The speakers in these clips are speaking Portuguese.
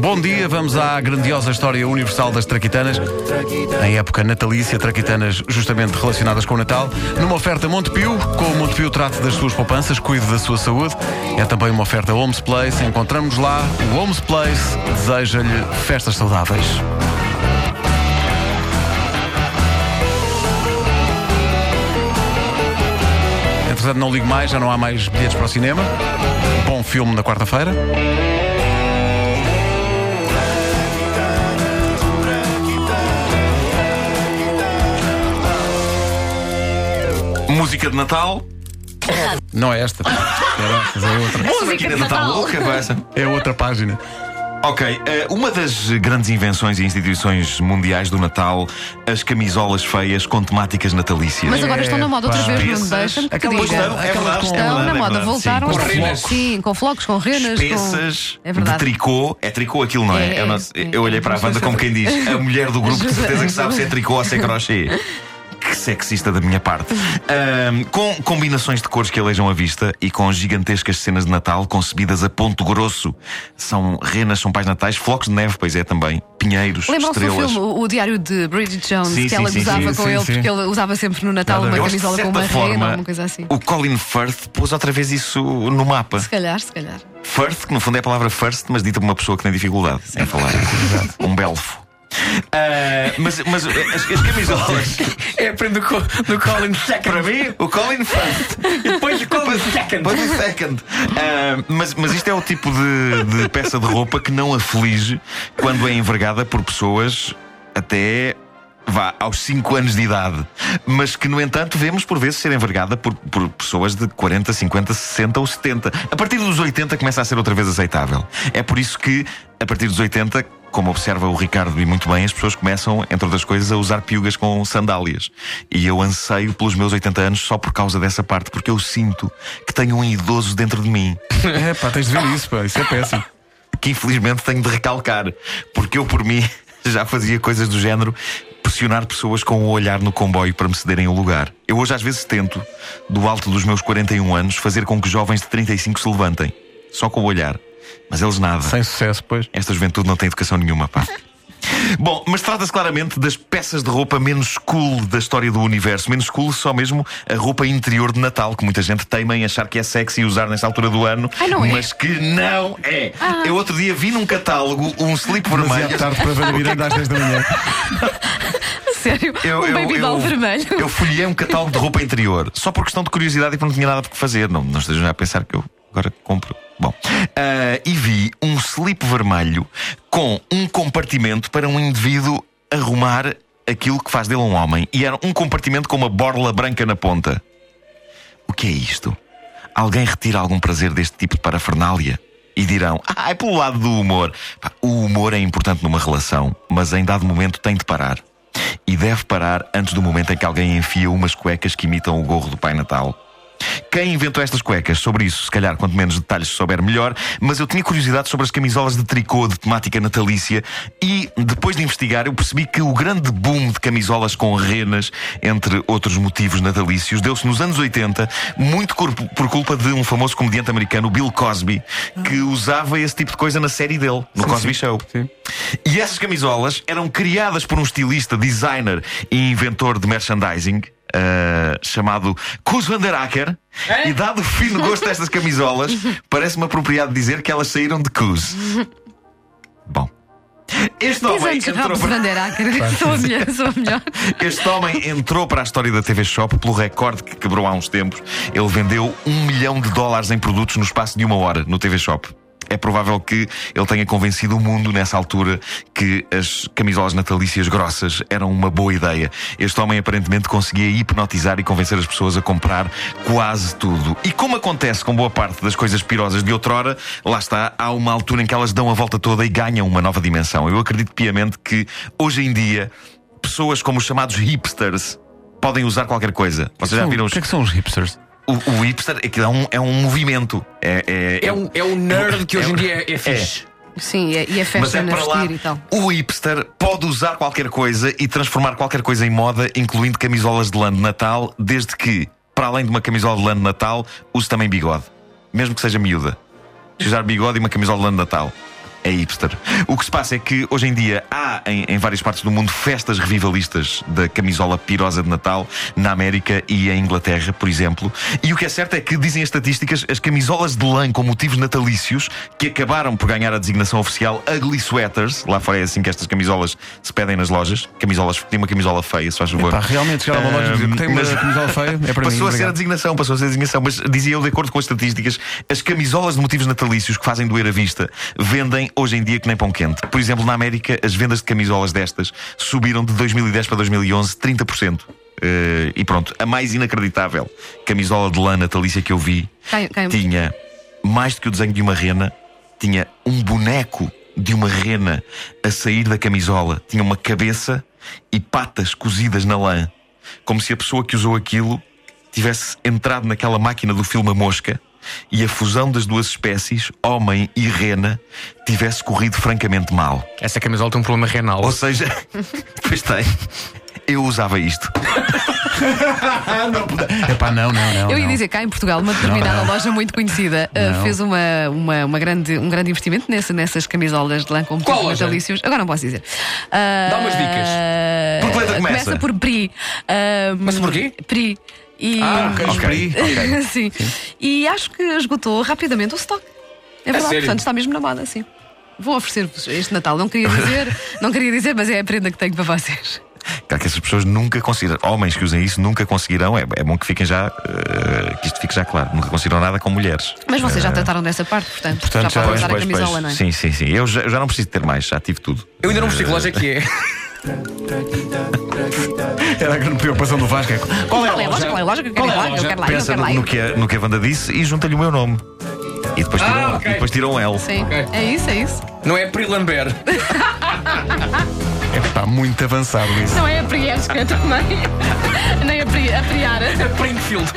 Bom dia, vamos à grandiosa história universal das traquitanas. Em época natalícia, traquitanas justamente relacionadas com o Natal. Numa oferta Montepio, com o Montepio trate das suas poupanças, cuide da sua saúde. É também uma oferta Homes Place. Encontramos lá. O Homes Place deseja-lhe festas saudáveis. Entretanto, não ligo mais, já não há mais bilhetes para o cinema. Bom filme na quarta-feira. Música de Natal. Não é esta. Caraças, é outra. Música de Natal louca, essa. É outra página. Ok, eh, uma das grandes invenções e instituições mundiais do Natal, as camisolas feias com temáticas natalícias. Mas agora estão na moda outra vez, não me deixa-me que Aquelas diga. estão, é verdade, Aquelas é Estão verdade, na é moda, verdade, voltaram sim. a Com renas. Sim, com flocos, com renas. Espessas Com... É verdade. de tricô. É tricô aquilo, não é? É, eu, não- é, eu olhei para a é. banda como quem diz: a mulher do grupo de certeza que sabe se é tricô ou se é crochê. Que sexista da minha parte. Ahm, com combinações de cores que alejam a vista e com gigantescas cenas de Natal concebidas a ponto grosso. São renas, são pais natais, flocos de neve, pois é também, pinheiros, Lembram-se do estrelas. filme, o, diário de Bridget Jones, Sim, que sim, ela sim, sim, com ele, porque ele usava sempre no Natal Nada uma camisola com uma rena forma, ou uma coisa assim. O Colin Firth pôs outra vez isso no mapa. Se calhar, se calhar. First, que no fundo é a palavra first, mas dita por uma pessoa que tem dificuldade em falar. um belfo. Ah, mas, mas as, as camisolas. É aprender do, Co- do Colin Second. Para mim, o Colin First. E depois o Colin Second. Depois o second. Ah, mas, mas isto é o tipo de, de peça de roupa que não aflige quando é envergada por pessoas até. Vá, aos 5 anos de idade. Mas que, no entanto, vemos por vezes ser envergada por, por pessoas de 40, 50, 60 ou 70. A partir dos 80 começa a ser outra vez aceitável. É por isso que, a partir dos 80, como observa o Ricardo e muito bem, as pessoas começam, entre outras coisas, a usar piugas com sandálias. E eu anseio pelos meus 80 anos só por causa dessa parte, porque eu sinto que tenho um idoso dentro de mim É pá, tens de ver isso, pá. Isso é péssimo. que infelizmente tenho de recalcar, porque eu por mim já fazia coisas do género pressionar pessoas com o olhar no comboio para me cederem o lugar. Eu hoje às vezes tento, do alto dos meus 41 anos, fazer com que jovens de 35 se levantem, só com o olhar. Mas eles nada. Sem sucesso, pois. Esta juventude não tem educação nenhuma, pá. Bom, mas trata-se claramente das peças de roupa menos cool da história do universo. Menos cool só mesmo a roupa interior de Natal, que muita gente teima em achar que é sexy usar nesta altura do ano, Ai, não é? mas que não é. Eu outro dia vi num catálogo um slip vermelho. tarde para ver a miranda às 10 da manhã. Sério? um baby doll vermelho. Eu folhei um catálogo de roupa interior só por questão de curiosidade e porque não tinha nada para fazer. Não, não estejam já a pensar que eu agora compro. Bom, ah, e vi um slip vermelho com um compartimento para um indivíduo arrumar aquilo que faz dele um homem. E era um compartimento com uma borla branca na ponta. O que é isto? Alguém retira algum prazer deste tipo de parafernália? E dirão, ah, é pelo lado do humor. O humor é importante numa relação, mas em dado momento tem de parar. E deve parar antes do momento em que alguém enfia umas cuecas que imitam o gorro do Pai Natal. Quem inventou estas cuecas? Sobre isso, se calhar, quanto menos detalhes souber, melhor. Mas eu tinha curiosidade sobre as camisolas de tricô de temática natalícia e, depois de investigar, eu percebi que o grande boom de camisolas com renas, entre outros motivos natalícios, deu-se nos anos 80, muito por, culpa de um famoso comediante americano, Bill Cosby, que usava esse tipo de coisa na série dele, no Cosby Show. Sim. E essas camisolas eram criadas por um estilista, designer e inventor de merchandising. Ah, chamado Kuz van der Acker e dado o fino gosto destas camisolas parece-me apropriado dizer que elas saíram de Kuz bom. Este homem, entrou para, este homem entrou para a história da TV Shop pelo recorde que quebrou há uns tempos. Ele vendeu um milhão de dólares em produtos no espaço de uma hora no TV Shop. É provável que ele tenha convencido o mundo nessa altura que as camisolas natalícias grossas eram uma boa ideia. Este homem aparentemente conseguia hipnotizar e convencer as pessoas a comprar quase tudo. E como acontece com boa parte das coisas pirosas de outrora, lá está, há uma altura em que elas dão a volta toda e ganham uma nova dimensão. Eu acredito piamente que hoje em dia pessoas como os chamados hipsters podem usar qualquer coisa. Vocês já viram O os... que é que são os hipsters? O, o hipster? Aquilo é um, é um movimento. É, é, É um, é um nerd que hoje em é- dia é, é fixe. Sim, e a- e Mas festa é na para lá. e tal. O hipster pode usar qualquer coisa e transformar qualquer coisa em moda, incluindo camisolas de lã de Natal, desde que, para além de uma camisola de lã de Natal, use também bigode. Mesmo que seja miúda. Se usar bigode e uma camisola de lã de Natal. É hipster. O que se passa é que hoje em dia há em, em, várias partes do mundo festas revivalistas da camisola pirosa de Natal, na América e em Inglaterra, por exemplo. E o que é certo é que, dizem as estatísticas, as camisolas de lã com motivos natalícios, que acabaram por ganhar a designação oficial Ugly Sweaters, lá fora é assim que estas camisolas se pedem nas lojas, camisolas, tem uma camisola feia, se faz favor. Epá, realmente chegar a uma loja e dizer que tem uma mas, camisola feia, é para passou mim. a ser a designação, passou a ser a designação, mas dizia eu, de acordo com as estatísticas, as camisolas de motivos natalícios que fazem doer a vista vendem hoje em dia que nem pão quente. Por exemplo, na América, as vendas de camisolas destas subiram de 2010 para 2011 30%. Uh, e pronto, a mais inacreditável camisola de lã natalícia que eu vi cai, cai. tinha mais do que o desenho de uma rena, tinha um boneco de uma rena a sair da camisola, tinha uma cabeça e patas cozidas na lã, como se a pessoa que usou aquilo tivesse entrado naquela máquina do filme A Mosca e a fusão das duas espécies, homem e rena, tivesse corrido francamente mal. Essa camisola tem um problema renal. Ou seja, pois tem. Eu usava isto. não, Epá, não, não, não. Eu ia não. dizer cá em Portugal, uma determinada não, não. loja muito conhecida uh, fez uma, uma, uma, grande, um grande investimento nessa, nessas camisolas de lã com motivos natalícios. Agora não posso dizer. Uh, Dá umas dicas. Começa? Começa por PRI. Uh, Mas por quê? PRI. E... Ah, ok. okay. sim. sim. E acho que esgotou rapidamente o stock. É verdade, portanto está mesmo na moda, sim. Vou oferecer-vos este Natal. Não queria dizer, não queria dizer, mas é a prenda que tenho para vocês. Claro que essas pessoas nunca conseguiram, homens que usem isso nunca conseguirão, é, é bom que fiquem já, uh, que isto fique já claro, nunca conseguiram nada com mulheres. Mas vocês já uh, trataram dessa parte, portanto, portanto já, já podem usar a camisola, pois, não é? Sim, sim, sim. Eu já, eu já, não preciso ter mais, já tive tudo. Eu ainda não percebi que loja é que é. Era a grande preocupação do Vasco. É qual é a? Qual é a loja? Qual é a loja? Eu quero lá, eu quero lá. no que, a, no que a Wanda disse e junta-lhe o meu nome. E depois tiram, ah, okay. e depois tiram L. Sim, okay. é isso, é isso. Não é Pri Lambert. É está muito avançado isso. Não é a Priesca também. Nem a, Pri, a Priara. A Springfield.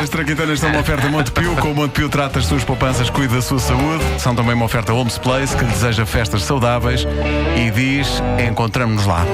As traquitanas são uma oferta Montepio. Com o Montepio trata as suas poupanças, cuida da sua saúde. São também uma oferta Homes Place que lhe deseja festas saudáveis e diz: encontramos-nos lá.